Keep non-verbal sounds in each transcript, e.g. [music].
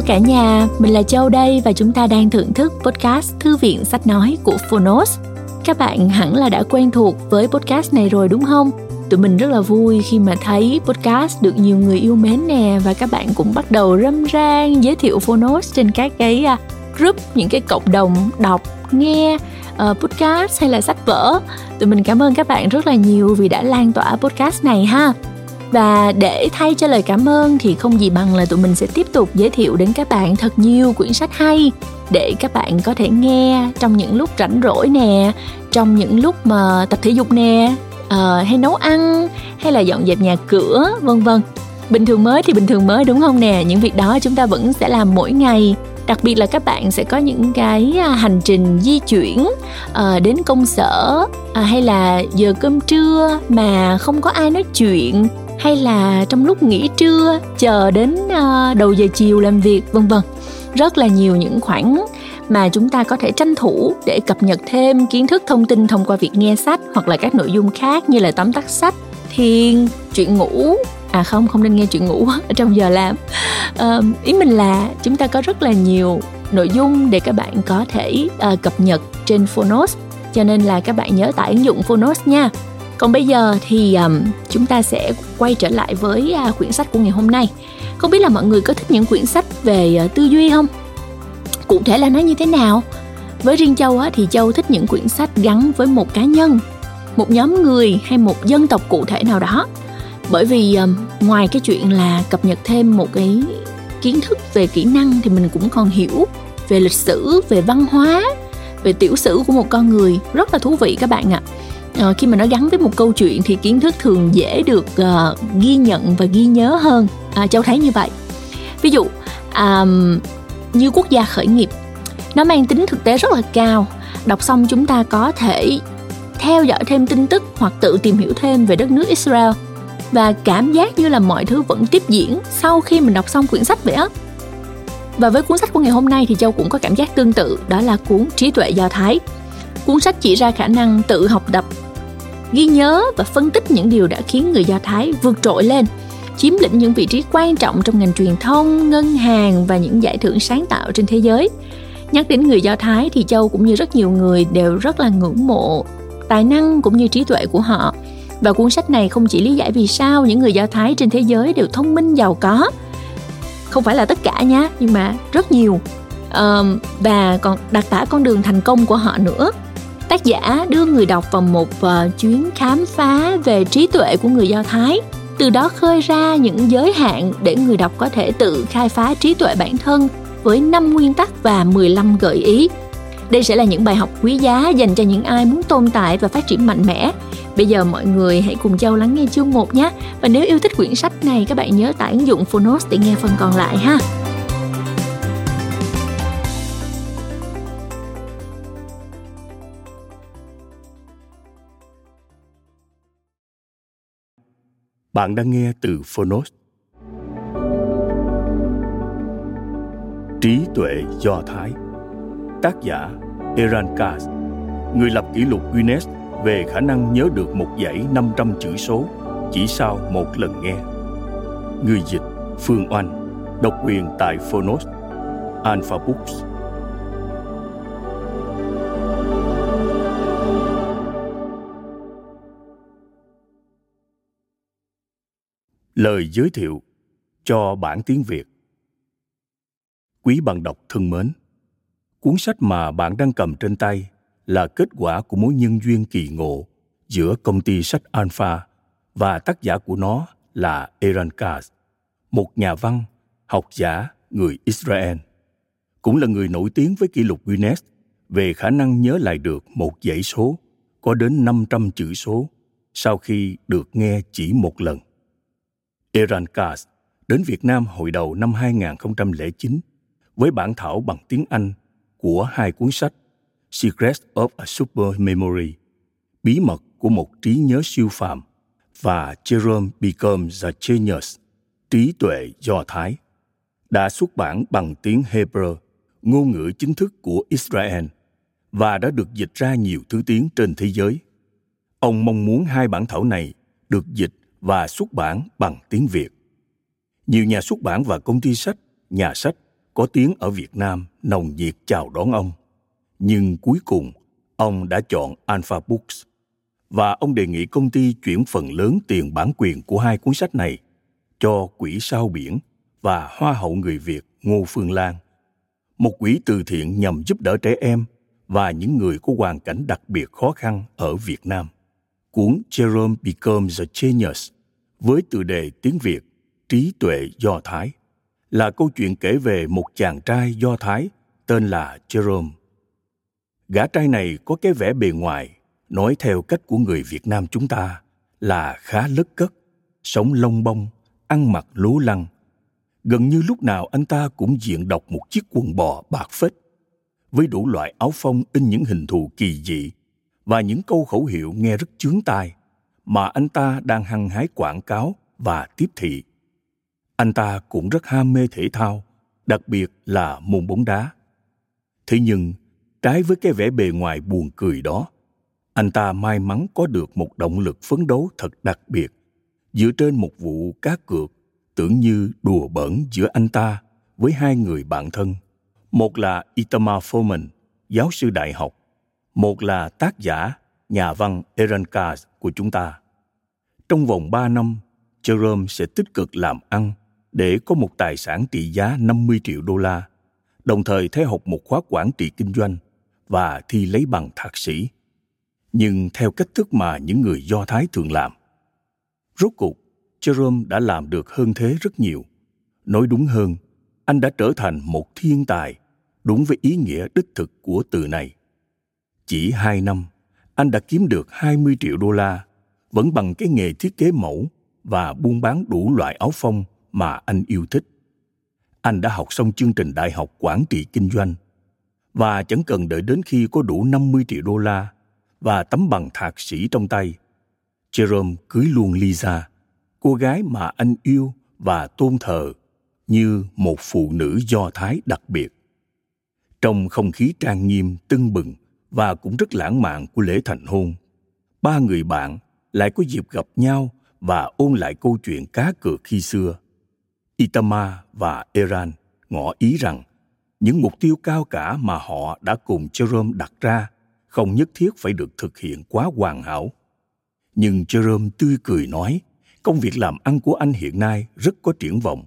Hello cả nhà, mình là Châu đây và chúng ta đang thưởng thức podcast Thư viện sách nói của Phonos. Các bạn hẳn là đã quen thuộc với podcast này rồi đúng không? Tụi mình rất là vui khi mà thấy podcast được nhiều người yêu mến nè và các bạn cũng bắt đầu râm ran giới thiệu Phonos trên các cái à, group, những cái cộng đồng đọc, nghe uh, podcast hay là sách vở. Tụi mình cảm ơn các bạn rất là nhiều vì đã lan tỏa podcast này ha và để thay cho lời cảm ơn thì không gì bằng là tụi mình sẽ tiếp tục giới thiệu đến các bạn thật nhiều quyển sách hay để các bạn có thể nghe trong những lúc rảnh rỗi nè trong những lúc mà tập thể dục nè uh, hay nấu ăn hay là dọn dẹp nhà cửa vân vân. Bình thường mới thì bình thường mới đúng không nè? Những việc đó chúng ta vẫn sẽ làm mỗi ngày. Đặc biệt là các bạn sẽ có những cái à, hành trình di chuyển uh, đến công sở uh, hay là giờ cơm trưa mà không có ai nói chuyện hay là trong lúc nghỉ trưa chờ đến uh, đầu giờ chiều làm việc vân vân. Rất là nhiều những khoảng mà chúng ta có thể tranh thủ để cập nhật thêm kiến thức thông tin thông qua việc nghe sách hoặc là các nội dung khác như là tóm tắt sách thiền chuyện ngủ. À không không nên nghe chuyện ngủ ở trong giờ làm. À, ý mình là chúng ta có rất là nhiều nội dung để các bạn có thể uh, cập nhật trên phonos cho nên là các bạn nhớ tải ứng dụng phonos nha còn bây giờ thì um, chúng ta sẽ quay trở lại với uh, quyển sách của ngày hôm nay. Không biết là mọi người có thích những quyển sách về uh, tư duy không? Cụ thể là nó như thế nào? Với riêng châu á, thì châu thích những quyển sách gắn với một cá nhân một nhóm người hay một dân tộc cụ thể nào đó. Bởi vì um, ngoài cái chuyện là cập nhật thêm một cái kiến thức về kỹ năng thì mình cũng còn hiểu về lịch sử về văn hóa về tiểu sử của một con người. Rất là thú vị các bạn ạ. à, Ờ, khi mà nó gắn với một câu chuyện thì kiến thức thường dễ được uh, ghi nhận và ghi nhớ hơn. À, châu thấy như vậy. Ví dụ um, như quốc gia khởi nghiệp nó mang tính thực tế rất là cao. Đọc xong chúng ta có thể theo dõi thêm tin tức hoặc tự tìm hiểu thêm về đất nước Israel. Và cảm giác như là mọi thứ vẫn tiếp diễn sau khi mình đọc xong quyển sách vậy á. Và với cuốn sách của ngày hôm nay thì châu cũng có cảm giác tương tự đó là cuốn trí tuệ do thái cuốn sách chỉ ra khả năng tự học tập ghi nhớ và phân tích những điều đã khiến người do thái vượt trội lên chiếm lĩnh những vị trí quan trọng trong ngành truyền thông ngân hàng và những giải thưởng sáng tạo trên thế giới. Nhắc đến người do thái thì châu cũng như rất nhiều người đều rất là ngưỡng mộ tài năng cũng như trí tuệ của họ. Và cuốn sách này không chỉ lý giải vì sao những người do thái trên thế giới đều thông minh giàu có không phải là tất cả nhá nhưng mà rất nhiều. Um, và còn đặc tả con đường thành công của họ nữa tác giả đưa người đọc vào một uh, chuyến khám phá về trí tuệ của người do thái từ đó khơi ra những giới hạn để người đọc có thể tự khai phá trí tuệ bản thân với 5 nguyên tắc và 15 gợi ý. Đây sẽ là những bài học quý giá dành cho những ai muốn tồn tại và phát triển mạnh mẽ. Bây giờ mọi người hãy cùng Châu lắng nghe chương 1 nhé. Và nếu yêu thích quyển sách này các bạn nhớ tải ứng dụng Phonos để nghe phần còn lại ha. Bạn đang nghe từ Phonos. Trí tuệ do Thái Tác giả Eran Kass Người lập kỷ lục Guinness về khả năng nhớ được một dãy 500 chữ số, chỉ sau một lần nghe. Người dịch Phương Oanh, Độc quyền tại Phonos Alpha Books Lời giới thiệu cho bản tiếng Việt Quý bạn đọc thân mến, cuốn sách mà bạn đang cầm trên tay là kết quả của mối nhân duyên kỳ ngộ giữa công ty sách Alpha và tác giả của nó là Eran Katz, một nhà văn, học giả người Israel, cũng là người nổi tiếng với kỷ lục Guinness về khả năng nhớ lại được một dãy số có đến 500 chữ số sau khi được nghe chỉ một lần. Eran Katz đến Việt Nam hồi đầu năm 2009 với bản thảo bằng tiếng Anh của hai cuốn sách Secrets of a Super Memory, Bí mật của một trí nhớ siêu phàm và Jerome Becomes a Genius, Trí tuệ do Thái, đã xuất bản bằng tiếng Hebrew, ngôn ngữ chính thức của Israel, và đã được dịch ra nhiều thứ tiếng trên thế giới. Ông mong muốn hai bản thảo này được dịch và xuất bản bằng tiếng Việt. Nhiều nhà xuất bản và công ty sách, nhà sách có tiếng ở Việt Nam nồng nhiệt chào đón ông. Nhưng cuối cùng, ông đã chọn Alpha Books và ông đề nghị công ty chuyển phần lớn tiền bản quyền của hai cuốn sách này cho Quỹ Sao Biển và Hoa hậu người Việt Ngô Phương Lan, một quỹ từ thiện nhằm giúp đỡ trẻ em và những người có hoàn cảnh đặc biệt khó khăn ở Việt Nam. Cuốn Jerome Becomes a Genius với tựa đề tiếng Việt Trí tuệ Do Thái là câu chuyện kể về một chàng trai Do Thái tên là Jerome. Gã trai này có cái vẻ bề ngoài, nói theo cách của người Việt Nam chúng ta là khá lất cất, sống lông bông, ăn mặc lố lăng. Gần như lúc nào anh ta cũng diện đọc một chiếc quần bò bạc phết, với đủ loại áo phông in những hình thù kỳ dị và những câu khẩu hiệu nghe rất chướng tai mà anh ta đang hăng hái quảng cáo và tiếp thị. Anh ta cũng rất ham mê thể thao, đặc biệt là môn bóng đá. Thế nhưng, trái với cái vẻ bề ngoài buồn cười đó, anh ta may mắn có được một động lực phấn đấu thật đặc biệt dựa trên một vụ cá cược tưởng như đùa bỡn giữa anh ta với hai người bạn thân. Một là Itamar Foreman, giáo sư đại học, một là tác giả, nhà văn Aaron Carr của chúng ta. Trong vòng ba năm, Jerome sẽ tích cực làm ăn để có một tài sản trị giá 50 triệu đô la, đồng thời theo học một khóa quản trị kinh doanh và thi lấy bằng thạc sĩ. Nhưng theo cách thức mà những người Do Thái thường làm. Rốt cuộc, Jerome đã làm được hơn thế rất nhiều. Nói đúng hơn, anh đã trở thành một thiên tài, đúng với ý nghĩa đích thực của từ này. Chỉ hai năm, anh đã kiếm được 20 triệu đô la, vẫn bằng cái nghề thiết kế mẫu và buôn bán đủ loại áo phông mà anh yêu thích. Anh đã học xong chương trình đại học quản trị kinh doanh và chẳng cần đợi đến khi có đủ 50 triệu đô la và tấm bằng thạc sĩ trong tay. Jerome cưới luôn Lisa, cô gái mà anh yêu và tôn thờ như một phụ nữ do thái đặc biệt. Trong không khí trang nghiêm, tưng bừng và cũng rất lãng mạn của lễ thành hôn, ba người bạn lại có dịp gặp nhau và ôn lại câu chuyện cá cược khi xưa. Itama và eran ngỏ ý rằng những mục tiêu cao cả mà họ đã cùng Jerome đặt ra không nhất thiết phải được thực hiện quá hoàn hảo. Nhưng Jerome tươi cười nói, công việc làm ăn của anh hiện nay rất có triển vọng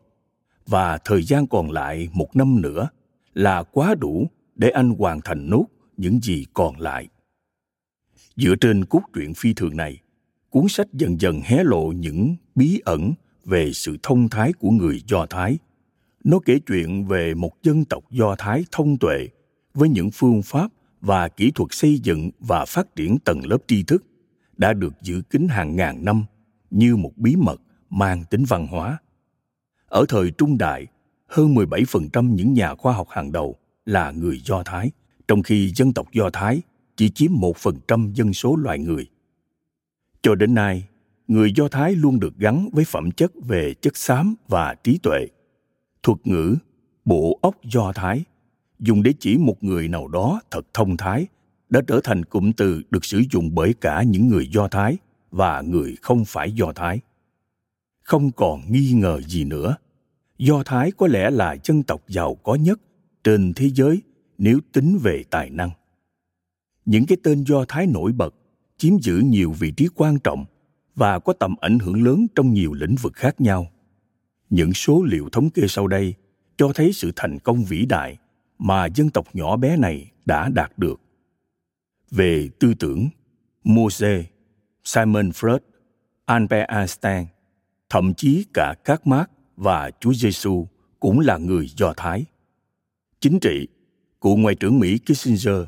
và thời gian còn lại một năm nữa là quá đủ để anh hoàn thành nốt những gì còn lại. Dựa trên cốt truyện phi thường này, cuốn sách dần dần hé lộ những bí ẩn về sự thông thái của người Do Thái. Nó kể chuyện về một dân tộc Do Thái thông tuệ với những phương pháp và kỹ thuật xây dựng và phát triển tầng lớp tri thức đã được giữ kín hàng ngàn năm như một bí mật mang tính văn hóa. Ở thời Trung Đại, hơn 17% những nhà khoa học hàng đầu là người Do Thái, trong khi dân tộc Do Thái chỉ chiếm một phần trăm dân số loài người. Cho đến nay, người Do Thái luôn được gắn với phẩm chất về chất xám và trí tuệ. Thuật ngữ bộ óc Do Thái dùng để chỉ một người nào đó thật thông thái đã trở thành cụm từ được sử dụng bởi cả những người Do Thái và người không phải Do Thái. Không còn nghi ngờ gì nữa, Do Thái có lẽ là dân tộc giàu có nhất trên thế giới nếu tính về tài năng. Những cái tên Do Thái nổi bật chiếm giữ nhiều vị trí quan trọng và có tầm ảnh hưởng lớn trong nhiều lĩnh vực khác nhau. Những số liệu thống kê sau đây cho thấy sự thành công vĩ đại mà dân tộc nhỏ bé này đã đạt được. Về tư tưởng, Mose, Simon Freud, Albert Einstein, thậm chí cả các Mark và Chúa Giêsu cũng là người Do Thái. Chính trị, cựu ngoại trưởng Mỹ Kissinger,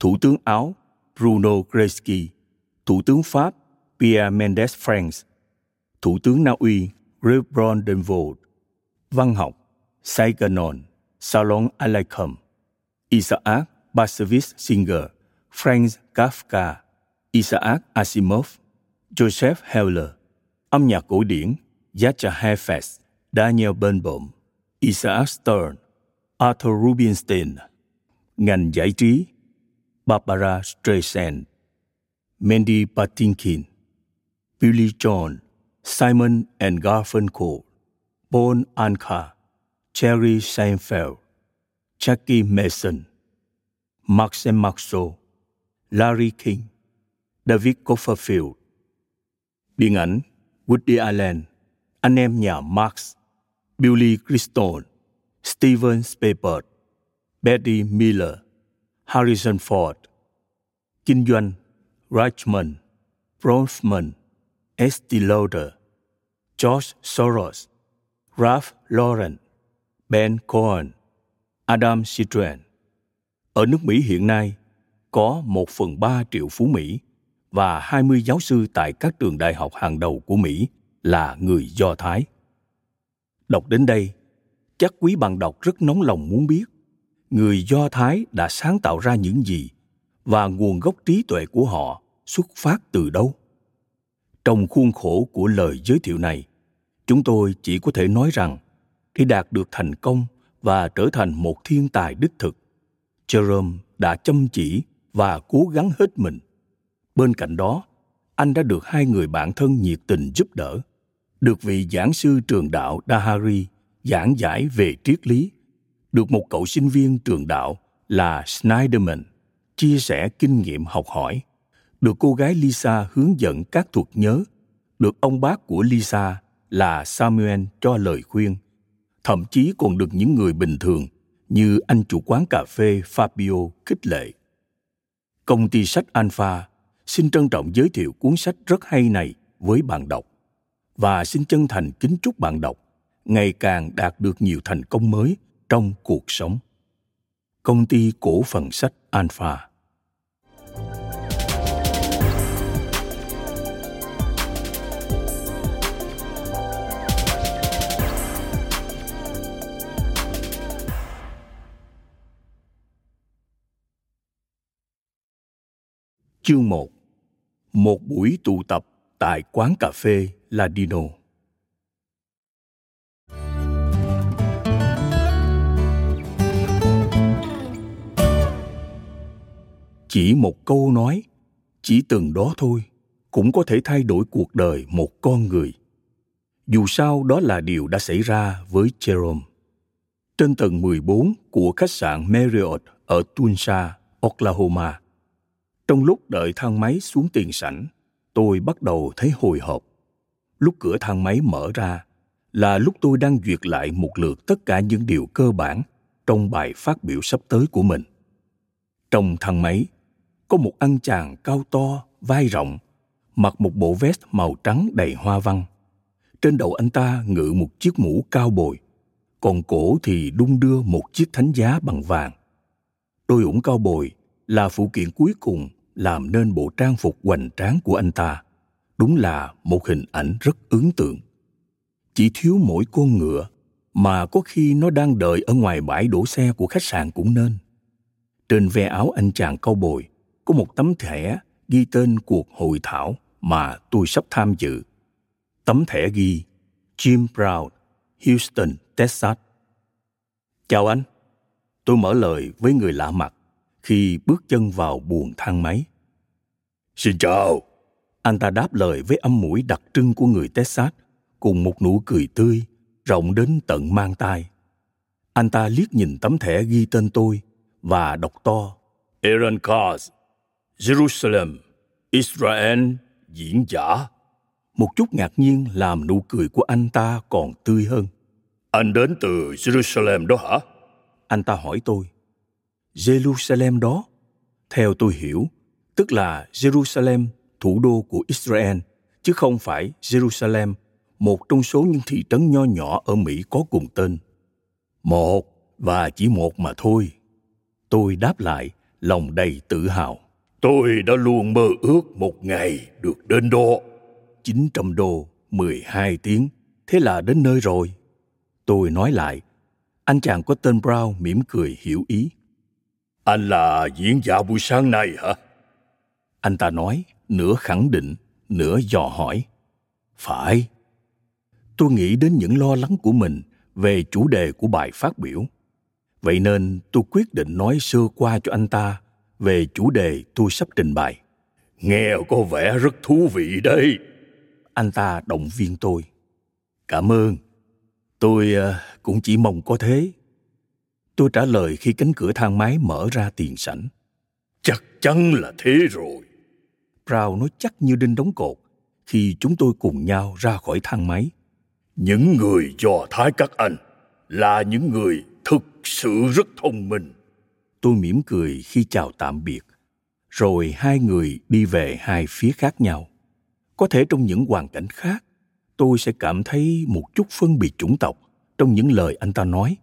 Thủ tướng Áo Bruno Kreisky, Thủ tướng Pháp Pierre Mendes France, Thủ tướng Na Uy Rebron Denvold, văn học Saigonon, Salon Aleikum, Isaac Bashevis Singer, Franz Kafka, Isaac Asimov, Joseph Heller, âm nhạc cổ điển Yacha Heifetz, Daniel Barenboim, Isaac Stern, Arthur Rubinstein, ngành giải trí Barbara Streisand, Mandy Patinkin, Billy John, Simon and Garfunkel, Paul Anka, Jerry Seinfeld, Jackie Mason, Max Maxwell, Larry King, David Copperfield. Điện ảnh Woody Allen, anh em nhà Marx, Billy Crystal, Steven Spielberg, Betty Miller, Harrison Ford. Kinh doanh Reichman, Bronfman, Estee Lauder, George Soros, Ralph Lauren, Ben Cohen, Adam Citroen. Ở nước Mỹ hiện nay, có 1 phần 3 triệu phú Mỹ và 20 giáo sư tại các trường đại học hàng đầu của Mỹ là người Do Thái. Đọc đến đây, chắc quý bạn đọc rất nóng lòng muốn biết người Do Thái đã sáng tạo ra những gì và nguồn gốc trí tuệ của họ xuất phát từ đâu. Trong khuôn khổ của lời giới thiệu này, chúng tôi chỉ có thể nói rằng để đạt được thành công và trở thành một thiên tài đích thực, Jerome đã chăm chỉ và cố gắng hết mình. Bên cạnh đó, anh đã được hai người bạn thân nhiệt tình giúp đỡ, được vị giảng sư trường đạo Dahari giảng giải về triết lý, được một cậu sinh viên trường đạo là Schneiderman chia sẻ kinh nghiệm học hỏi, được cô gái Lisa hướng dẫn các thuật nhớ, được ông bác của Lisa là Samuel cho lời khuyên, thậm chí còn được những người bình thường như anh chủ quán cà phê Fabio khích lệ. Công ty sách Alpha xin trân trọng giới thiệu cuốn sách rất hay này với bạn đọc. Và xin chân thành kính chúc bạn đọc ngày càng đạt được nhiều thành công mới trong cuộc sống. Công ty cổ phần sách Alpha. Chương 1 Một buổi tụ tập tại quán cà phê Ladino Chỉ một câu nói, chỉ từng đó thôi, cũng có thể thay đổi cuộc đời một con người. Dù sao đó là điều đã xảy ra với Jerome. Trên tầng 14 của khách sạn Marriott ở Tulsa, Oklahoma, trong lúc đợi thang máy xuống tiền sảnh, tôi bắt đầu thấy hồi hộp. Lúc cửa thang máy mở ra là lúc tôi đang duyệt lại một lượt tất cả những điều cơ bản trong bài phát biểu sắp tới của mình. Trong thang máy, có một anh chàng cao to, vai rộng, mặc một bộ vest màu trắng đầy hoa văn. Trên đầu anh ta ngự một chiếc mũ cao bồi, còn cổ thì đung đưa một chiếc thánh giá bằng vàng. Đôi ủng cao bồi là phụ kiện cuối cùng làm nên bộ trang phục hoành tráng của anh ta đúng là một hình ảnh rất ấn tượng chỉ thiếu mỗi con ngựa mà có khi nó đang đợi ở ngoài bãi đổ xe của khách sạn cũng nên trên ve áo anh chàng cao bồi có một tấm thẻ ghi tên cuộc hội thảo mà tôi sắp tham dự tấm thẻ ghi Jim Brown, Houston, Texas. Chào anh. Tôi mở lời với người lạ mặt khi bước chân vào buồng thang máy. Xin chào. Anh ta đáp lời với âm mũi đặc trưng của người Texas cùng một nụ cười tươi, rộng đến tận mang tai. Anh ta liếc nhìn tấm thẻ ghi tên tôi và đọc to. Aaron Cars, Jerusalem, Israel, diễn giả. Một chút ngạc nhiên làm nụ cười của anh ta còn tươi hơn. Anh đến từ Jerusalem đó hả? Anh ta hỏi tôi. Jerusalem đó, theo tôi hiểu, tức là Jerusalem, thủ đô của Israel, chứ không phải Jerusalem, một trong số những thị trấn nho nhỏ ở Mỹ có cùng tên. Một và chỉ một mà thôi. Tôi đáp lại, lòng đầy tự hào. Tôi đã luôn mơ ước một ngày được đến đó. 900 đô, 12 tiếng, thế là đến nơi rồi. Tôi nói lại, anh chàng có tên Brown mỉm cười hiểu ý. Anh là diễn giả buổi sáng nay hả? Anh ta nói, nửa khẳng định, nửa dò hỏi. Phải. Tôi nghĩ đến những lo lắng của mình về chủ đề của bài phát biểu. Vậy nên tôi quyết định nói sơ qua cho anh ta về chủ đề tôi sắp trình bày. Nghe có vẻ rất thú vị đấy. Anh ta động viên tôi. Cảm ơn. Tôi ờ, cũng chỉ mong có thế Tôi trả lời khi cánh cửa thang máy mở ra tiền sảnh. Chắc chắn là thế rồi. Brown nói chắc như đinh đóng cột khi chúng tôi cùng nhau ra khỏi thang máy. Những người Do Thái các anh là những người thực sự rất thông minh. Tôi mỉm cười khi chào tạm biệt. Rồi hai người đi về hai phía khác nhau. Có thể trong những hoàn cảnh khác, tôi sẽ cảm thấy một chút phân biệt chủng tộc trong những lời anh ta nói.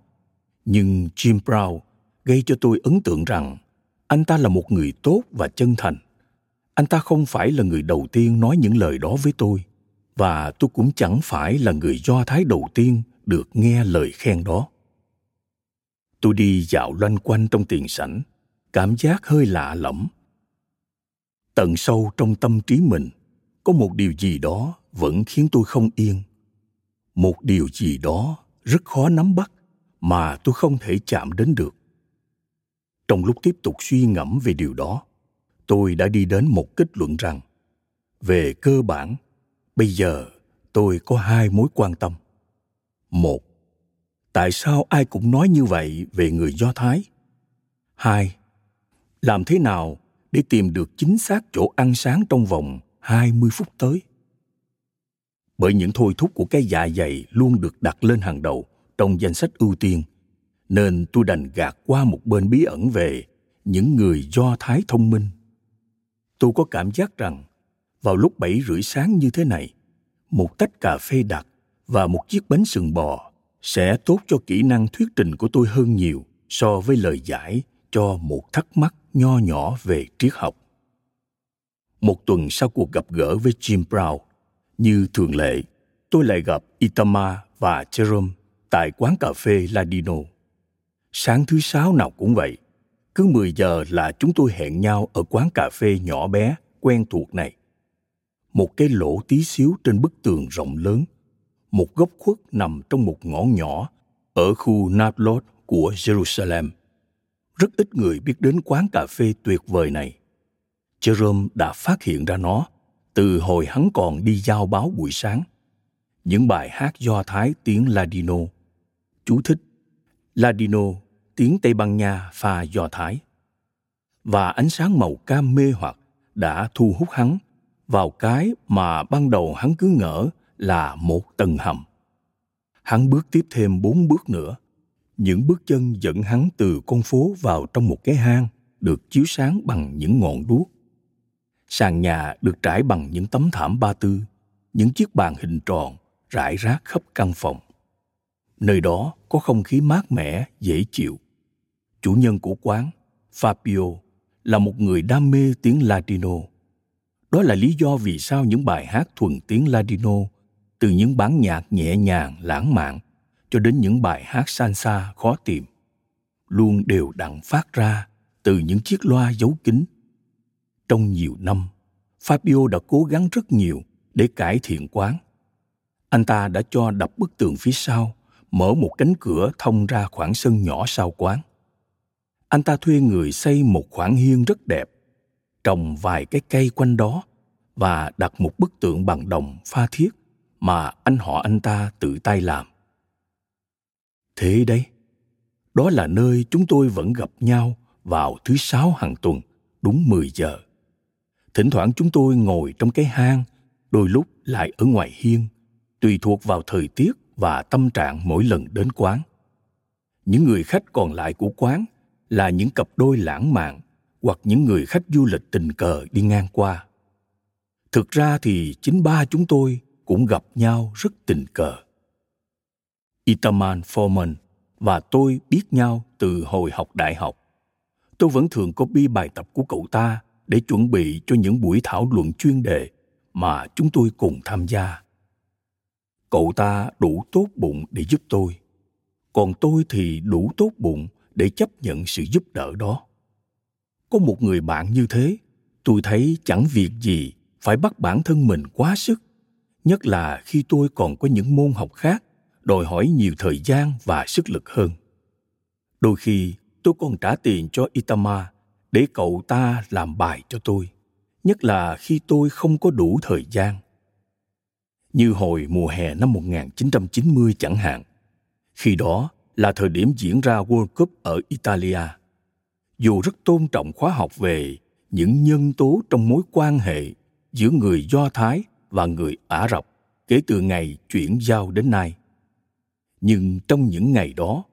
Nhưng Jim Brown gây cho tôi ấn tượng rằng anh ta là một người tốt và chân thành. Anh ta không phải là người đầu tiên nói những lời đó với tôi và tôi cũng chẳng phải là người do thái đầu tiên được nghe lời khen đó tôi đi dạo loanh quanh trong tiền sảnh, cảm giác hơi lạ lẫm. Tận sâu trong tâm trí mình, có một điều gì đó vẫn khiến tôi không yên. Một điều gì đó rất khó nắm bắt mà tôi không thể chạm đến được. Trong lúc tiếp tục suy ngẫm về điều đó, tôi đã đi đến một kết luận rằng, về cơ bản, bây giờ tôi có hai mối quan tâm. Một tại sao ai cũng nói như vậy về người do thái hai làm thế nào để tìm được chính xác chỗ ăn sáng trong vòng 20 phút tới. Bởi những thôi thúc của cái dạ dày luôn được đặt lên hàng đầu trong danh sách ưu tiên, nên tôi đành gạt qua một bên bí ẩn về những người do thái thông minh. Tôi có cảm giác rằng vào lúc bảy rưỡi sáng như thế này, một tách cà phê đặc và một chiếc bánh sừng bò sẽ tốt cho kỹ năng thuyết trình của tôi hơn nhiều so với lời giải cho một thắc mắc nho nhỏ về triết học. Một tuần sau cuộc gặp gỡ với Jim Brown, như thường lệ, tôi lại gặp Itama và Jerome tại quán cà phê Ladino. Sáng thứ sáu nào cũng vậy, cứ 10 giờ là chúng tôi hẹn nhau ở quán cà phê nhỏ bé quen thuộc này. Một cái lỗ tí xíu trên bức tường rộng lớn một góc khuất nằm trong một ngõ nhỏ ở khu Nablot của Jerusalem. Rất ít người biết đến quán cà phê tuyệt vời này. Jerome đã phát hiện ra nó từ hồi hắn còn đi giao báo buổi sáng. Những bài hát do Thái tiếng Ladino. Chú thích Ladino, tiếng Tây Ban Nha pha do Thái. Và ánh sáng màu cam mê hoặc đã thu hút hắn vào cái mà ban đầu hắn cứ ngỡ là một tầng hầm. Hắn bước tiếp thêm bốn bước nữa. Những bước chân dẫn hắn từ con phố vào trong một cái hang được chiếu sáng bằng những ngọn đuốc. Sàn nhà được trải bằng những tấm thảm ba tư, những chiếc bàn hình tròn rải rác khắp căn phòng. Nơi đó có không khí mát mẻ, dễ chịu. Chủ nhân của quán, Fabio, là một người đam mê tiếng Latino. Đó là lý do vì sao những bài hát thuần tiếng Latino từ những bản nhạc nhẹ nhàng, lãng mạn, cho đến những bài hát salsa khó tìm, luôn đều đặn phát ra từ những chiếc loa giấu kín. Trong nhiều năm, fabio đã cố gắng rất nhiều để cải thiện quán. Anh ta đã cho đập bức tường phía sau, mở một cánh cửa thông ra khoảng sân nhỏ sau quán. Anh ta thuê người xây một khoảng hiên rất đẹp, trồng vài cái cây quanh đó và đặt một bức tượng bằng đồng pha thiết mà anh họ anh ta tự tay làm. Thế đấy, đó là nơi chúng tôi vẫn gặp nhau vào thứ sáu hàng tuần, đúng 10 giờ. Thỉnh thoảng chúng tôi ngồi trong cái hang, đôi lúc lại ở ngoài hiên, tùy thuộc vào thời tiết và tâm trạng mỗi lần đến quán. Những người khách còn lại của quán là những cặp đôi lãng mạn hoặc những người khách du lịch tình cờ đi ngang qua. Thực ra thì chính ba chúng tôi cũng gặp nhau rất tình cờ. Itaman Foreman và tôi biết nhau từ hồi học đại học. Tôi vẫn thường copy bài tập của cậu ta để chuẩn bị cho những buổi thảo luận chuyên đề mà chúng tôi cùng tham gia. Cậu ta đủ tốt bụng để giúp tôi, còn tôi thì đủ tốt bụng để chấp nhận sự giúp đỡ đó. Có một người bạn như thế, tôi thấy chẳng việc gì phải bắt bản thân mình quá sức nhất là khi tôi còn có những môn học khác đòi hỏi nhiều thời gian và sức lực hơn đôi khi tôi còn trả tiền cho Itama để cậu ta làm bài cho tôi, nhất là khi tôi không có đủ thời gian. Như hồi mùa hè năm 1990 chẳng hạn. Khi đó, là thời điểm diễn ra World Cup ở Italia. Dù rất tôn trọng khóa học về những nhân tố trong mối quan hệ giữa người Do Thái và người Ả Rập kể từ ngày chuyển giao đến nay. Nhưng trong những ngày đó,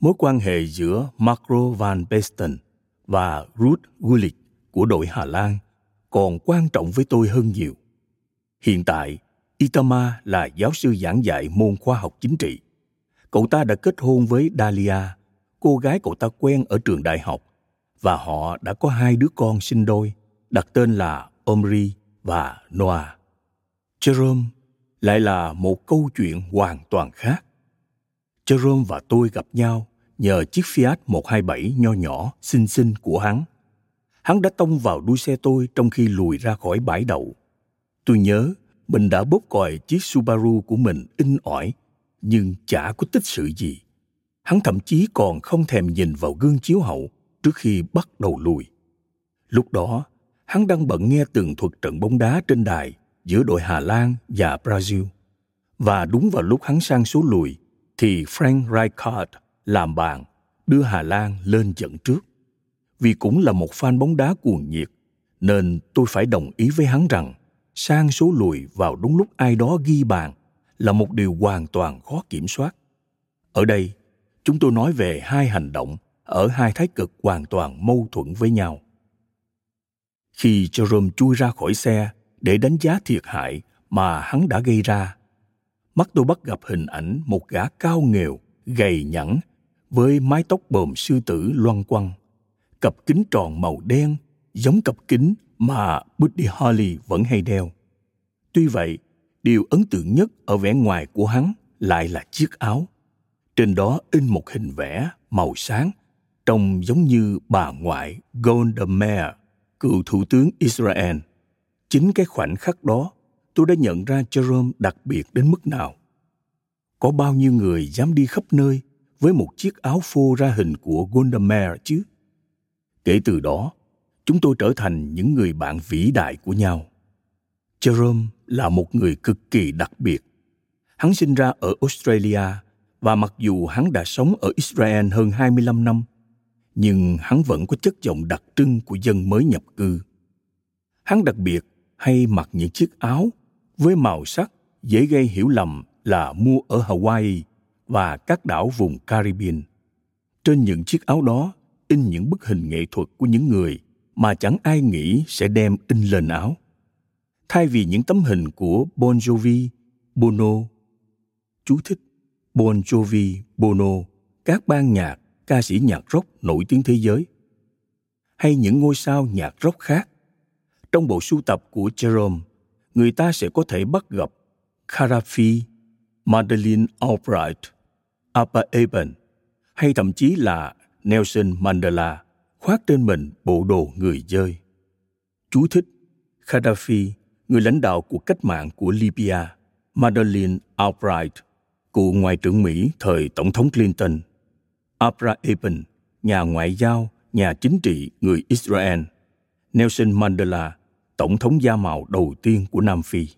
mối quan hệ giữa Marco van Basten và Ruud Gullit của đội Hà Lan còn quan trọng với tôi hơn nhiều. Hiện tại, Itama là giáo sư giảng dạy môn khoa học chính trị. Cậu ta đã kết hôn với Dalia, cô gái cậu ta quen ở trường đại học, và họ đã có hai đứa con sinh đôi, đặt tên là Omri và Noah. Jerome lại là một câu chuyện hoàn toàn khác. Jerome và tôi gặp nhau nhờ chiếc Fiat 127 nho nhỏ, xinh xinh của hắn. Hắn đã tông vào đuôi xe tôi trong khi lùi ra khỏi bãi đậu. Tôi nhớ mình đã bóp còi chiếc Subaru của mình in ỏi, nhưng chả có tích sự gì. Hắn thậm chí còn không thèm nhìn vào gương chiếu hậu trước khi bắt đầu lùi. Lúc đó, hắn đang bận nghe tường thuật trận bóng đá trên đài giữa đội Hà Lan và Brazil. Và đúng vào lúc hắn sang số lùi, thì Frank Rijkaard làm bàn, đưa Hà Lan lên dẫn trước. Vì cũng là một fan bóng đá cuồng nhiệt, nên tôi phải đồng ý với hắn rằng sang số lùi vào đúng lúc ai đó ghi bàn là một điều hoàn toàn khó kiểm soát. Ở đây, chúng tôi nói về hai hành động ở hai thái cực hoàn toàn mâu thuẫn với nhau. Khi Jerome chui ra khỏi xe để đánh giá thiệt hại mà hắn đã gây ra, mắt tôi bắt gặp hình ảnh một gã cao nghèo, gầy nhẵn, với mái tóc bồm sư tử loăn quăng, cặp kính tròn màu đen giống cặp kính mà Buddy Holly vẫn hay đeo. Tuy vậy, điều ấn tượng nhất ở vẻ ngoài của hắn lại là chiếc áo. Trên đó in một hình vẽ màu sáng, trông giống như bà ngoại Golda Meir, cựu thủ tướng Israel. Chính cái khoảnh khắc đó, tôi đã nhận ra Jerome đặc biệt đến mức nào. Có bao nhiêu người dám đi khắp nơi với một chiếc áo phô ra hình của Golda Meir chứ? Kể từ đó, chúng tôi trở thành những người bạn vĩ đại của nhau. Jerome là một người cực kỳ đặc biệt. Hắn sinh ra ở Australia và mặc dù hắn đã sống ở Israel hơn 25 năm, nhưng hắn vẫn có chất giọng đặc trưng của dân mới nhập cư. Hắn đặc biệt hay mặc những chiếc áo với màu sắc dễ gây hiểu lầm là mua ở Hawaii và các đảo vùng Caribbean. Trên những chiếc áo đó in những bức hình nghệ thuật của những người mà chẳng ai nghĩ sẽ đem in lên áo. Thay vì những tấm hình của Bon Jovi, Bono, chú thích Bon Jovi, Bono, các ban nhạc, ca sĩ nhạc rock nổi tiếng thế giới, hay những ngôi sao nhạc rock khác. Trong bộ sưu tập của Jerome, người ta sẽ có thể bắt gặp Carafi, Madeleine Albright, Abba Eban, hay thậm chí là Nelson Mandela khoác trên mình bộ đồ người dơi. Chú thích Gaddafi, người lãnh đạo của cách mạng của Libya, Madeleine Albright, cựu ngoại trưởng Mỹ thời Tổng thống Clinton, Abra Eban, nhà ngoại giao, nhà chính trị người Israel, Nelson Mandela, tổng thống da màu đầu tiên của Nam Phi.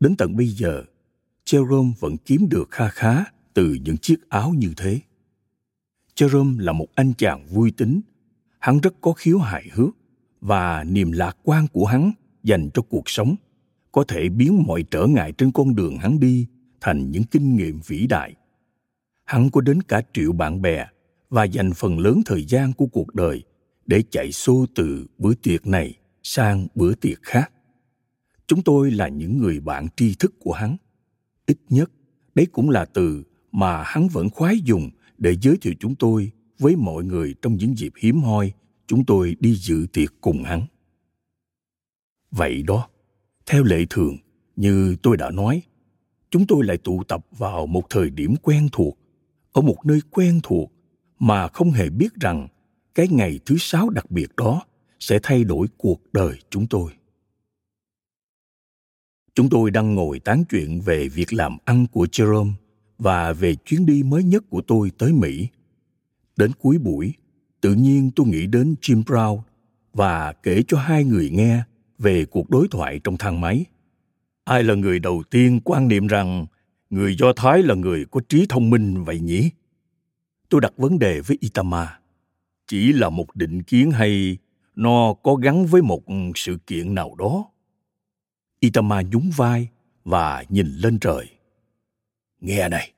Đến tận bây giờ, Jerome vẫn kiếm được kha khá từ những chiếc áo như thế. Jerome là một anh chàng vui tính. Hắn rất có khiếu hài hước và niềm lạc quan của hắn dành cho cuộc sống có thể biến mọi trở ngại trên con đường hắn đi thành những kinh nghiệm vĩ đại. Hắn có đến cả triệu bạn bè và dành phần lớn thời gian của cuộc đời để chạy xô từ bữa tiệc này sang bữa tiệc khác. Chúng tôi là những người bạn tri thức của hắn. Ít nhất, đấy cũng là từ mà hắn vẫn khoái dùng để giới thiệu chúng tôi với mọi người trong những dịp hiếm hoi chúng tôi đi dự tiệc cùng hắn. Vậy đó, theo lệ thường, như tôi đã nói, chúng tôi lại tụ tập vào một thời điểm quen thuộc, ở một nơi quen thuộc mà không hề biết rằng cái ngày thứ sáu đặc biệt đó sẽ thay đổi cuộc đời chúng tôi. Chúng tôi đang ngồi tán chuyện về việc làm ăn của Jerome và về chuyến đi mới nhất của tôi tới Mỹ. Đến cuối buổi, tự nhiên tôi nghĩ đến Jim Brown và kể cho hai người nghe về cuộc đối thoại trong thang máy. Ai là người đầu tiên quan niệm rằng người do thái là người có trí thông minh vậy nhỉ tôi đặt vấn đề với itama chỉ là một định kiến hay, nó có gắn với một sự kiện nào đó. Itama nhún vai và nhìn lên trời. Nghe này,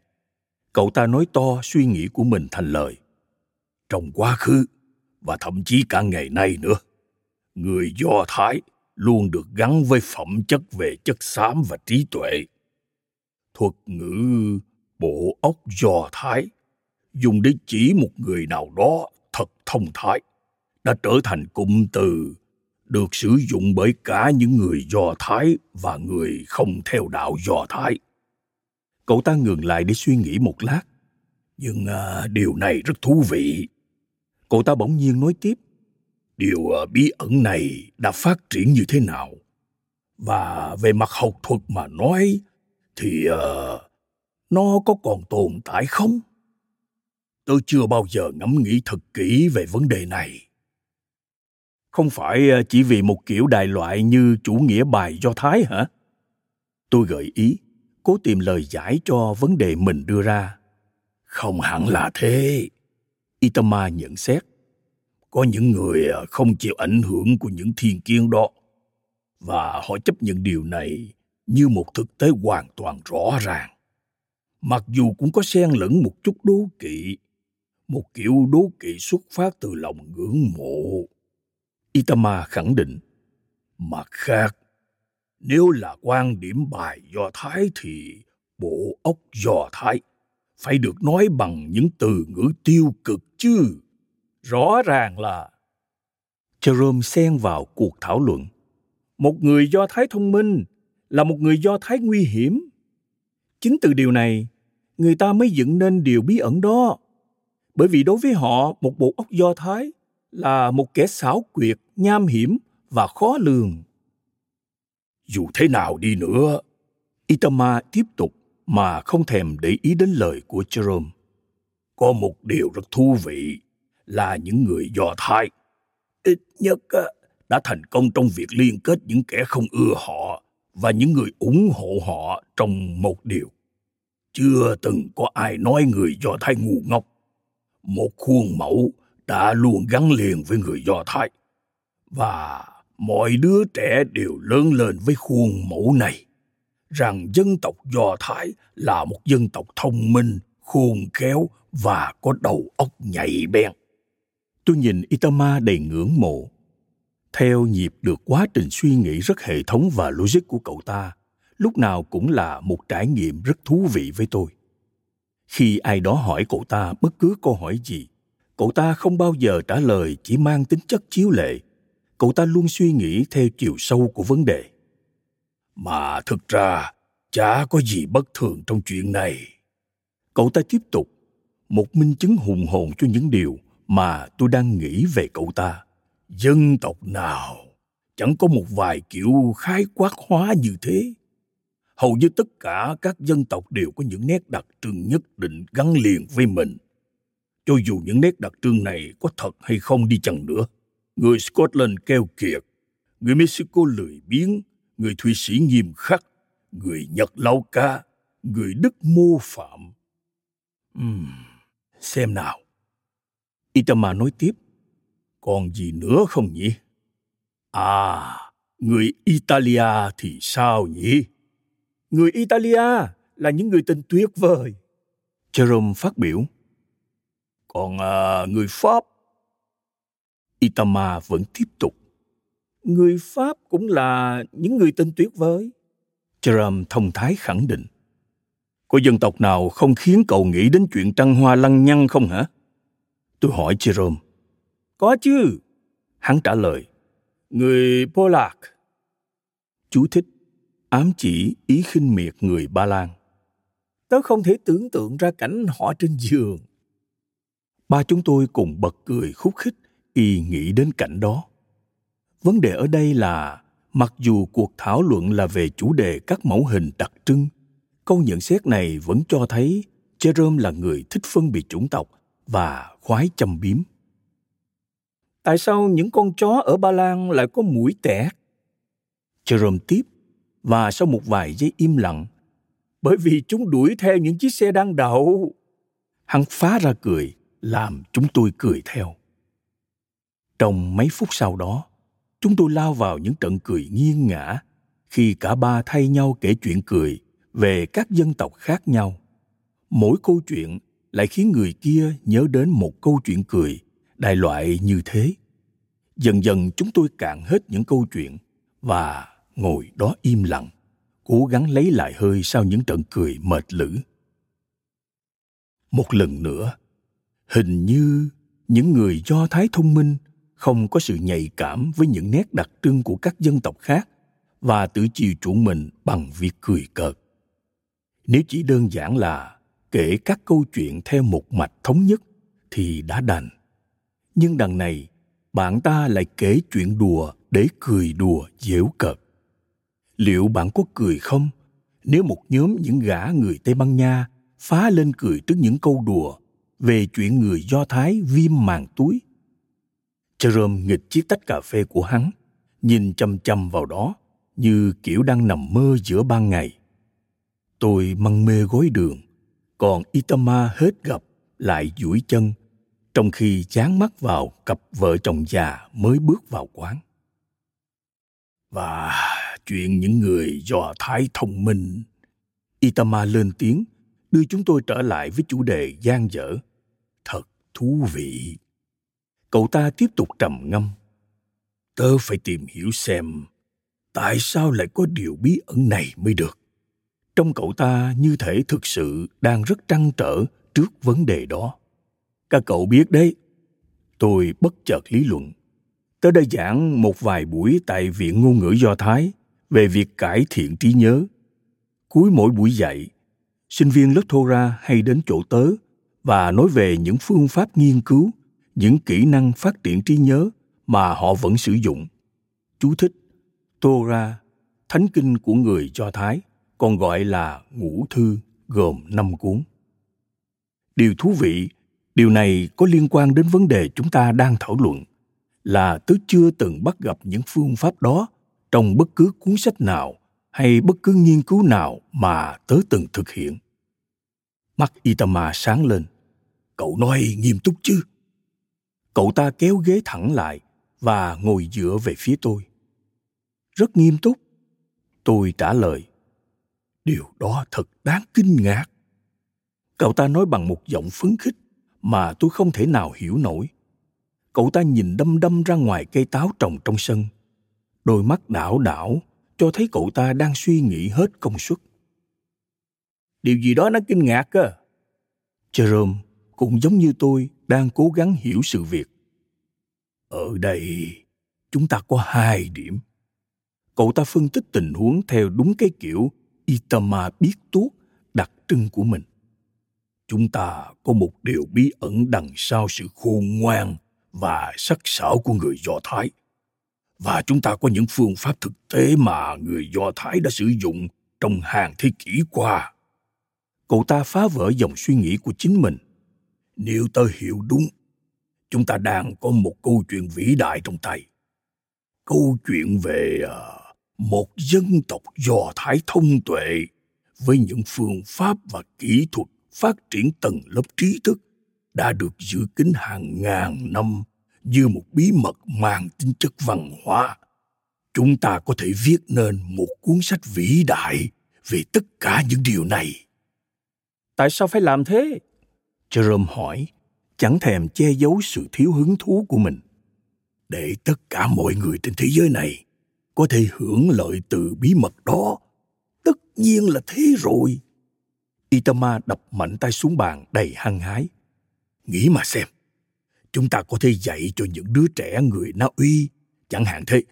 cậu ta nói to suy nghĩ của mình thành lời. Trong quá khứ và thậm chí cả ngày nay nữa, người do thái luôn được gắn với phẩm chất về chất xám và trí tuệ. Thuật ngữ bộ óc do thái dùng để chỉ một người nào đó thật thông thái đã trở thành cụm từ được sử dụng bởi cả những người do thái và người không theo đạo do thái. Cậu ta ngừng lại để suy nghĩ một lát nhưng à, điều này rất thú vị. Cậu ta bỗng nhiên nói tiếp điều à, bí ẩn này đã phát triển như thế nào? Và về mặt học thuật mà nói thì à, nó có còn tồn tại không? Tôi chưa bao giờ ngẫm nghĩ thật kỹ về vấn đề này. Không phải ờ, chỉ vì một kiểu đại loại như chủ nghĩa bài do thái hả? Tôi gợi ý, cố tìm lời giải cho vấn đề mình đưa ra. Không hẳn là thế. Itama nhận xét, có những người ờ, không chịu ảnh hưởng của những thiên kiến đó và họ chấp nhận điều này như một thực tế hoàn toàn rõ ràng. Mặc dù cũng có xen lẫn một chút đố kỵ một kiểu đố kỵ xuất phát từ lòng ngưỡng mộ. Itama khẳng định, mặt khác, nếu là quan điểm bài do thái thì bộ óc do thái phải được nói bằng những từ ngữ tiêu cực chứ. Rõ ràng là jerome xen vào cuộc thảo luận. Một người do thái thông minh là một người do thái nguy hiểm. Chính từ điều này, người ta mới dựng nên điều bí ẩn đó bởi vì đối với họ, một bộ óc do thái là một kẻ xảo quyệt, nham hiểm và khó lường. Dù thế nào đi nữa, itama tiếp tục mà không thèm để ý đến lời của jerome. Có một điều rất thú vị là những người do thái ít nhất đã thành công trong việc liên kết những kẻ không ưa họ và những người ủng hộ họ trong một điều. Chưa từng có ai nói người do thái ngu ngốc một khuôn mẫu đã luôn gắn liền với người do thái. Và mọi đứa trẻ đều lớn lên với khuôn mẫu này. Rằng dân tộc do thái là một dân tộc thông minh, khôn khéo và có đầu óc nhạy bén. Tôi nhìn itama đầy ngưỡng mộ. Theo nhịp được quá trình suy nghĩ rất hệ thống và logic của cậu ta, lúc nào cũng là một trải nghiệm rất thú vị với tôi khi ai đó hỏi cậu ta bất cứ câu hỏi gì, cậu ta không bao giờ trả lời, chỉ mang tính chất chiếu lệ. Cậu ta luôn suy nghĩ theo chiều sâu của vấn đề. Mà thực ra, chả có gì bất thường trong chuyện này. Cậu ta tiếp tục, một minh chứng hùng hồn cho những điều mà tôi đang nghĩ về cậu ta. Dân tộc nào, chẳng có một vài kiểu khái quát hóa như thế hầu như tất cả các dân tộc đều có những nét đặc trưng nhất định gắn liền với mình. Cho dù những nét đặc trưng này có thật hay không đi chăng nữa người scotland keo kiệt người mexico lười biếng người thụy sĩ nghiêm khắc người nhật lau ca người đức mô phạm. Uhm, xem nào. Itama nói tiếp. Còn gì nữa không nhỉ? À người italia thì sao nhỉ? Người italia là những người tình tuyệt vời. Jerome phát biểu. Còn à, người pháp? Itama vẫn tiếp tục. Người pháp cũng là những người tình tuyệt vời. Jerome thông thái khẳng định. Có dân tộc nào không khiến cậu nghĩ đến chuyện trăng hoa lăng nhăng không hả? Tôi hỏi jerome. Có chứ. Hắn trả lời. Người Polak. Chú thích ám chỉ ý khinh miệt người Ba Lan. Tớ không thể tưởng tượng ra cảnh họ trên giường. Ba chúng tôi cùng bật cười khúc khích y nghĩ đến cảnh đó. Vấn đề ở đây là mặc dù cuộc thảo luận là về chủ đề các mẫu hình đặc trưng, câu nhận xét này vẫn cho thấy Jerome là người thích phân biệt chủng tộc và khoái châm biếm tại sao những con chó ở Ba Lan lại có mũi tẻ? Jerome tiếp, và sau một vài giây im lặng, bởi vì chúng đuổi theo những chiếc xe đang đậu. Hắn phá ra cười, làm chúng tôi cười theo. Trong mấy phút sau đó, chúng tôi lao vào những trận cười nghiêng ngã khi cả ba thay nhau kể chuyện cười về các dân tộc khác nhau. Mỗi câu chuyện lại khiến người kia nhớ đến một câu chuyện cười đại loại như thế. Dần dần chúng tôi cạn hết những câu chuyện và ngồi đó im lặng, cố gắng lấy lại hơi sau những trận cười mệt lử. Một lần nữa, hình như những người do thái thông minh không có sự nhạy cảm với những nét đặc trưng của các dân tộc khác và tự chiều chuộng mình bằng việc cười cợt. Nếu chỉ đơn giản là kể các câu chuyện theo một mạch thống nhất thì đã đành. Nhưng đằng này bạn ta lại kể chuyện đùa để cười đùa dễu cợt liệu bạn có cười không? Nếu một nhóm những gã người tây ban nha phá lên cười trước những câu đùa về chuyện người do thái viêm màng túi. Jerome nghịch chiếc tách cà phê của hắn, nhìn chăm chăm vào đó như kiểu đang nằm mơ giữa ban ngày. Tôi măng mê gối đường, còn itama hết gặp lại duỗi chân, trong khi chán mắt vào cặp vợ chồng già mới bước vào quán. Và chuyện những người do thái thông minh. Itama lên tiếng, đưa chúng tôi trở lại với chủ đề gian dở. Thật thú vị. Cậu ta tiếp tục trầm ngâm. Tớ phải tìm hiểu xem tại sao lại có điều bí ẩn này mới được. Trong cậu ta như thể thực sự đang rất trăn trở trước vấn đề đó. Các cậu biết đấy. Tôi bất chợt lý luận. Tớ đã giảng một vài buổi tại viện ngôn ngữ do thái về việc cải thiện trí nhớ cuối mỗi buổi dạy sinh viên lớp thora hay đến chỗ tớ và nói về những phương pháp nghiên cứu những kỹ năng phát triển trí nhớ mà họ vẫn sử dụng chú thích Torah, thánh kinh của người Do Thái, còn gọi là ngũ thư gồm năm cuốn. Điều thú vị, điều này có liên quan đến vấn đề chúng ta đang thảo luận là tớ chưa từng bắt gặp những phương pháp đó trong bất cứ cuốn sách nào hay bất cứ nghiên cứu nào mà tớ từng thực hiện. Mắt Itama sáng lên. Cậu nói nghiêm túc chứ? Cậu ta kéo ghế thẳng lại và ngồi dựa về phía tôi rất nghiêm túc tôi trả lời điều đó thật đáng kinh ngạc cậu ta nói bằng một giọng phấn khích mà tôi không thể nào hiểu nổi cậu ta nhìn đâm đâm ra ngoài cây táo trồng trong sân đôi mắt đảo đảo, cho thấy cậu ta đang suy nghĩ hết công suất điều gì đó nó kinh ngạc cơ jerome cũng giống như tôi đang cố gắng hiểu sự việc ở đây, chúng ta có hai điểm cậu ta phân tích tình huống theo đúng cái kiểu Itama biết tuốt đặc trưng của mình. Chúng ta có một điều bí ẩn đằng sau sự khôn ngoan và sắc sảo của người Do Thái. Và chúng ta có những phương pháp thực tế mà người Do Thái đã sử dụng trong hàng thế kỷ qua. Cậu ta phá vỡ dòng suy nghĩ của chính mình. Nếu tớ hiểu đúng, chúng ta đang có một câu chuyện vĩ đại trong tay. Câu chuyện về ờ, một dân tộc do thái thông tuệ với những phương pháp và kỹ thuật phát triển tầng lớp trí thức đã được giữ kín hàng ngàn năm như một bí mật mang tính chất văn hóa. Chúng ta có thể viết nên một cuốn sách vĩ đại về tất cả những điều này. Tại sao phải làm thế? Jerome hỏi chẳng thèm che giấu sự thiếu hứng thú của mình. Để tất cả mọi người trên thế giới này có thể hưởng lợi từ bí mật đó tất nhiên là thế rồi. Itama đập mạnh tay xuống bàn đầy hăng hái. Nghĩ mà xem chúng ta có thể dạy cho những đứa trẻ người na uy chẳng hạn thế.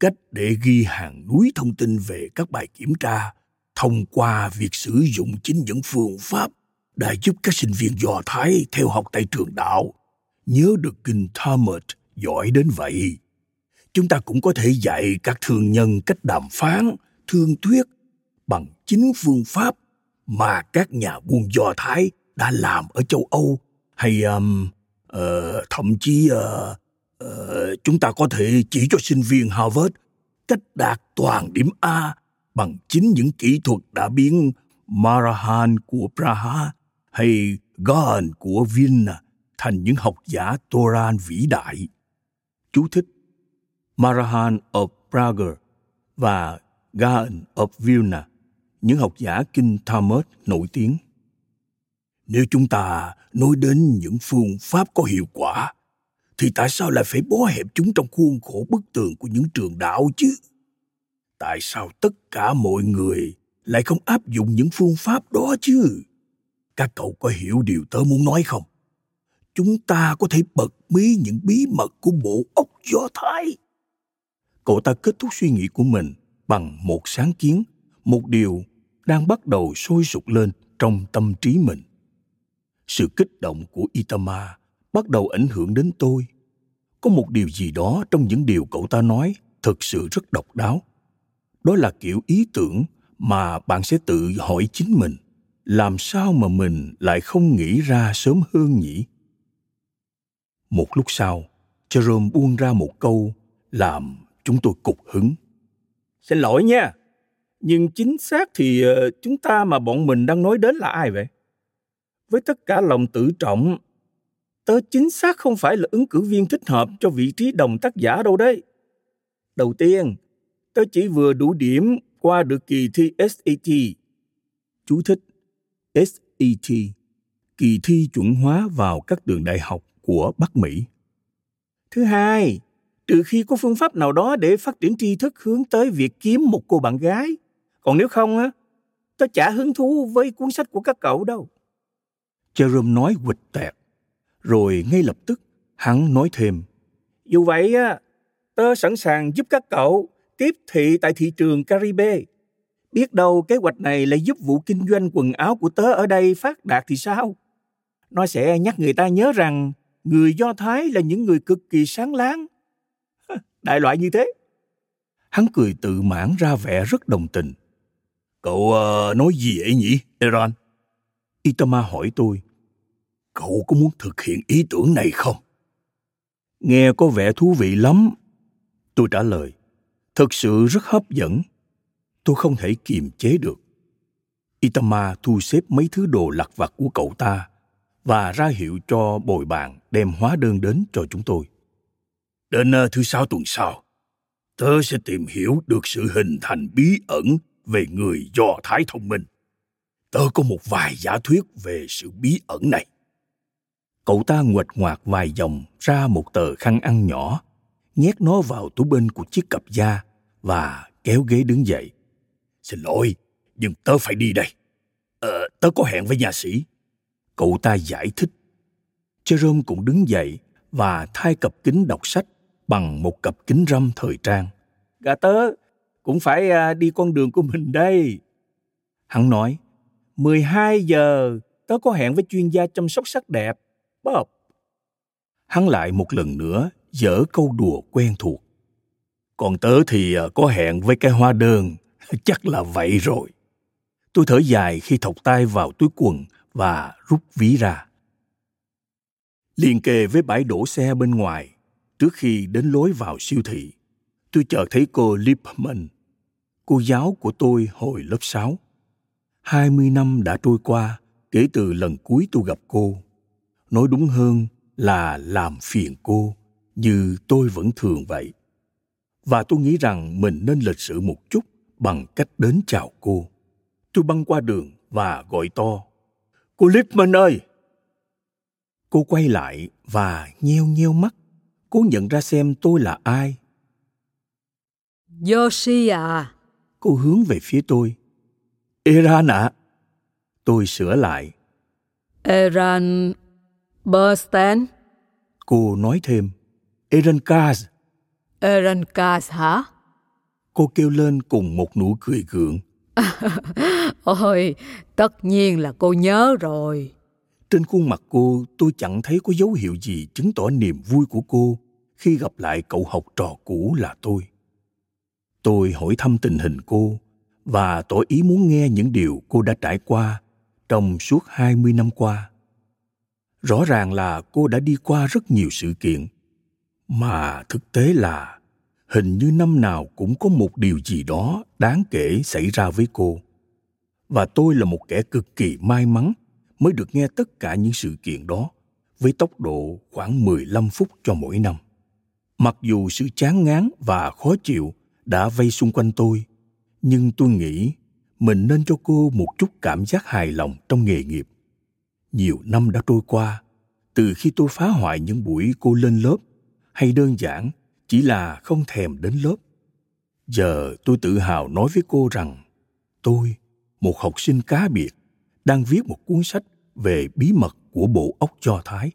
Cách để ghi hàng núi thông tin về các bài kiểm tra thông qua việc sử dụng chính những phương pháp đã giúp các sinh viên do thái theo học tại trường đạo. Nhớ được kinh Talmud giỏi đến vậy. Chúng ta cũng có thể dạy các thương nhân cách đàm phán thương thuyết bằng chính phương pháp mà các nhà buôn do thái đã làm ở châu âu hay um, uh, thậm chí uh, uh, chúng ta có thể chỉ cho sinh viên harvard cách đạt toàn điểm a bằng chính những kỹ thuật đã biến Marahan của Praha hay Gaon của Vilna thành những học giả Toran vĩ đại. Chú thích Marahan of Praga và Gaon of Vilna, những học giả kinh Talmud nổi tiếng. Nếu chúng ta nói đến những phương pháp có hiệu quả, thì tại sao lại phải bó hẹp chúng trong khuôn khổ bức tường của những trường đạo chứ? Tại sao tất cả mọi người lại không áp dụng những phương pháp đó chứ? Các cậu có hiểu điều tớ muốn nói không? Chúng ta có thể bật mí những bí mật của bộ óc Do Thái. Cậu ta kết thúc suy nghĩ của mình bằng một sáng kiến, một điều đang bắt đầu sôi sục lên trong tâm trí mình. Sự kích động của Itama bắt đầu ảnh hưởng đến tôi. Có một điều gì đó trong những điều cậu ta nói thực sự rất độc đáo. Đó là kiểu ý tưởng mà bạn sẽ tự hỏi chính mình, làm sao mà mình lại không nghĩ ra sớm hơn nhỉ một lúc sau, jerome buông ra một câu làm chúng tôi cục hứng xin lỗi nha, nhưng chính xác thì ờ, chúng ta mà bọn mình đang nói đến là ai vậy với tất cả lòng tự trọng tớ chính xác không phải là ứng cử viên thích hợp cho vị trí đồng tác giả đâu đấy đầu tiên tớ chỉ vừa đủ điểm qua được kỳ thi SAT. Chú thích SAT, kỳ thi chuẩn hóa vào các trường đại học của Bắc Mỹ. Thứ hai, trừ khi có phương pháp nào đó để phát triển tri thức hướng tới việc kiếm một cô bạn gái. Còn nếu không á, tớ chả hứng thú với cuốn sách của các cậu đâu. Jerome nói quịch tẹt, rồi ngay lập tức hắn nói thêm. Dù vậy á, tớ sẵn sàng giúp các cậu tiếp thị tại thị trường Caribe. Biết đâu kế hoạch này lại giúp vụ kinh doanh quần áo của tớ ở đây phát đạt thì sao? Nó sẽ nhắc người ta nhớ rằng người Do Thái là những người cực kỳ sáng láng. [laughs] Đại loại như thế. Hắn cười tự mãn ra vẻ rất đồng tình. Cậu uh, nói gì vậy nhỉ, Eran? Itama hỏi tôi. Cậu có muốn thực hiện ý tưởng này không? Nghe có vẻ thú vị lắm. Tôi trả lời thực sự rất hấp dẫn. Tôi không thể kiềm chế được. Itama thu xếp mấy thứ đồ lặt vặt của cậu ta và ra hiệu cho bồi bàn đem hóa đơn đến cho chúng tôi. Đến ờ, thứ sáu tuần sau, tớ sẽ tìm hiểu được sự hình thành bí ẩn về người do thái thông minh. Tớ có một vài giả thuyết về sự bí ẩn này cậu ta nguệch ngoạc vài dòng ra một tờ khăn ăn nhỏ nhét nó vào túi bên của chiếc cặp da và kéo ghế đứng dậy. Xin lỗi, nhưng tớ phải đi đây. Ờ, tớ có hẹn với nhà sĩ. Cậu ta giải thích. Jerome cũng đứng dậy và thay cặp kính đọc sách bằng một cặp kính râm thời trang. Gà tớ cũng phải à, đi con đường của mình đây. Hắn nói, 12 giờ tớ có hẹn với chuyên gia chăm sóc sắc đẹp, Bob. Hắn lại một lần nữa dở câu đùa quen thuộc. Còn tớ thì ờ, có hẹn với cái hoa đơn, [laughs] chắc là vậy rồi. Tôi thở dài khi thọc tay vào túi quần và rút ví ra. Liên kề với bãi đổ xe bên ngoài, trước khi đến lối vào siêu thị, tôi chợt thấy cô Lipman, cô giáo của tôi hồi lớp 6. 20 năm đã trôi qua kể từ lần cuối tôi gặp cô. Nói đúng hơn là làm phiền cô như tôi vẫn thường vậy. Và tôi nghĩ rằng mình nên lịch sự một chút bằng cách đến chào cô. Tôi băng qua đường và gọi to cô lipman ơi! Cô quay lại và nheo nheo mắt. Cố nhận ra xem tôi là ai. Yoshi à. Cô hướng về phía tôi. Eran ạ. À. tôi sửa lại. Eran Bernstein. Cô nói thêm. Erenkaz. Erenkaz hả? Cô kêu lên cùng một nụ cười gượng. [laughs] Ôi, tất nhiên là cô nhớ rồi. Trên khuôn mặt cô, tôi chẳng thấy có dấu hiệu gì chứng tỏ niềm vui của cô khi gặp lại cậu học trò cũ là tôi. Tôi hỏi thăm tình hình cô và tỏ ý muốn nghe những điều cô đã trải qua trong suốt 20 năm qua. Rõ ràng là cô đã đi qua rất nhiều sự kiện mà thực tế là hình như năm nào cũng có một điều gì đó đáng kể xảy ra với cô và tôi là một kẻ cực kỳ may mắn mới được nghe tất cả những sự kiện đó với tốc độ khoảng 15 phút cho mỗi năm. Mặc dù sự chán ngán và khó chịu đã vây xung quanh tôi, nhưng tôi nghĩ mình nên cho cô một chút cảm giác hài lòng trong nghề nghiệp. Nhiều năm đã trôi qua, từ khi tôi phá hoại những buổi cô lên lớp, hay đơn giản chỉ là không thèm đến lớp. Giờ tôi tự hào nói với cô rằng tôi, một học sinh cá biệt, đang viết một cuốn sách về bí mật của bộ óc Do Thái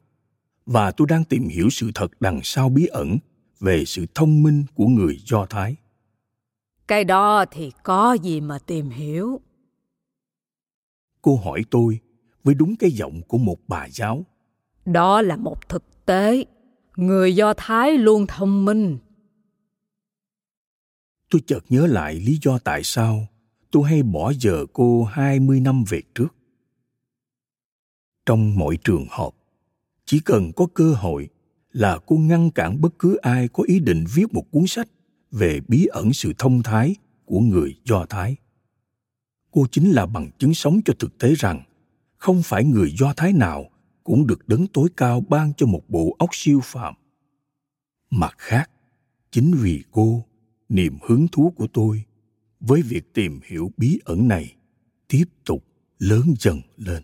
và tôi đang tìm hiểu sự thật đằng sau bí ẩn về sự thông minh của người Do Thái. Cái đó thì có gì mà tìm hiểu. Cô hỏi tôi với đúng cái giọng của một bà giáo. Đó là một thực tế. Người Do Thái luôn thông minh. Tôi chợt nhớ lại lý do tại sao tôi hay bỏ giờ cô 20 năm về trước. Trong mọi trường họp, chỉ cần có cơ hội là cô ngăn cản bất cứ ai có ý định viết một cuốn sách về bí ẩn sự thông thái của người do thái cô chính là bằng chứng sống cho thực tế rằng không phải người do thái nào cũng được đấng tối cao ban cho một bộ óc siêu phàm. Mặt khác, chính vì cô, niềm hứng thú của tôi với việc tìm hiểu bí ẩn này tiếp tục lớn dần lên.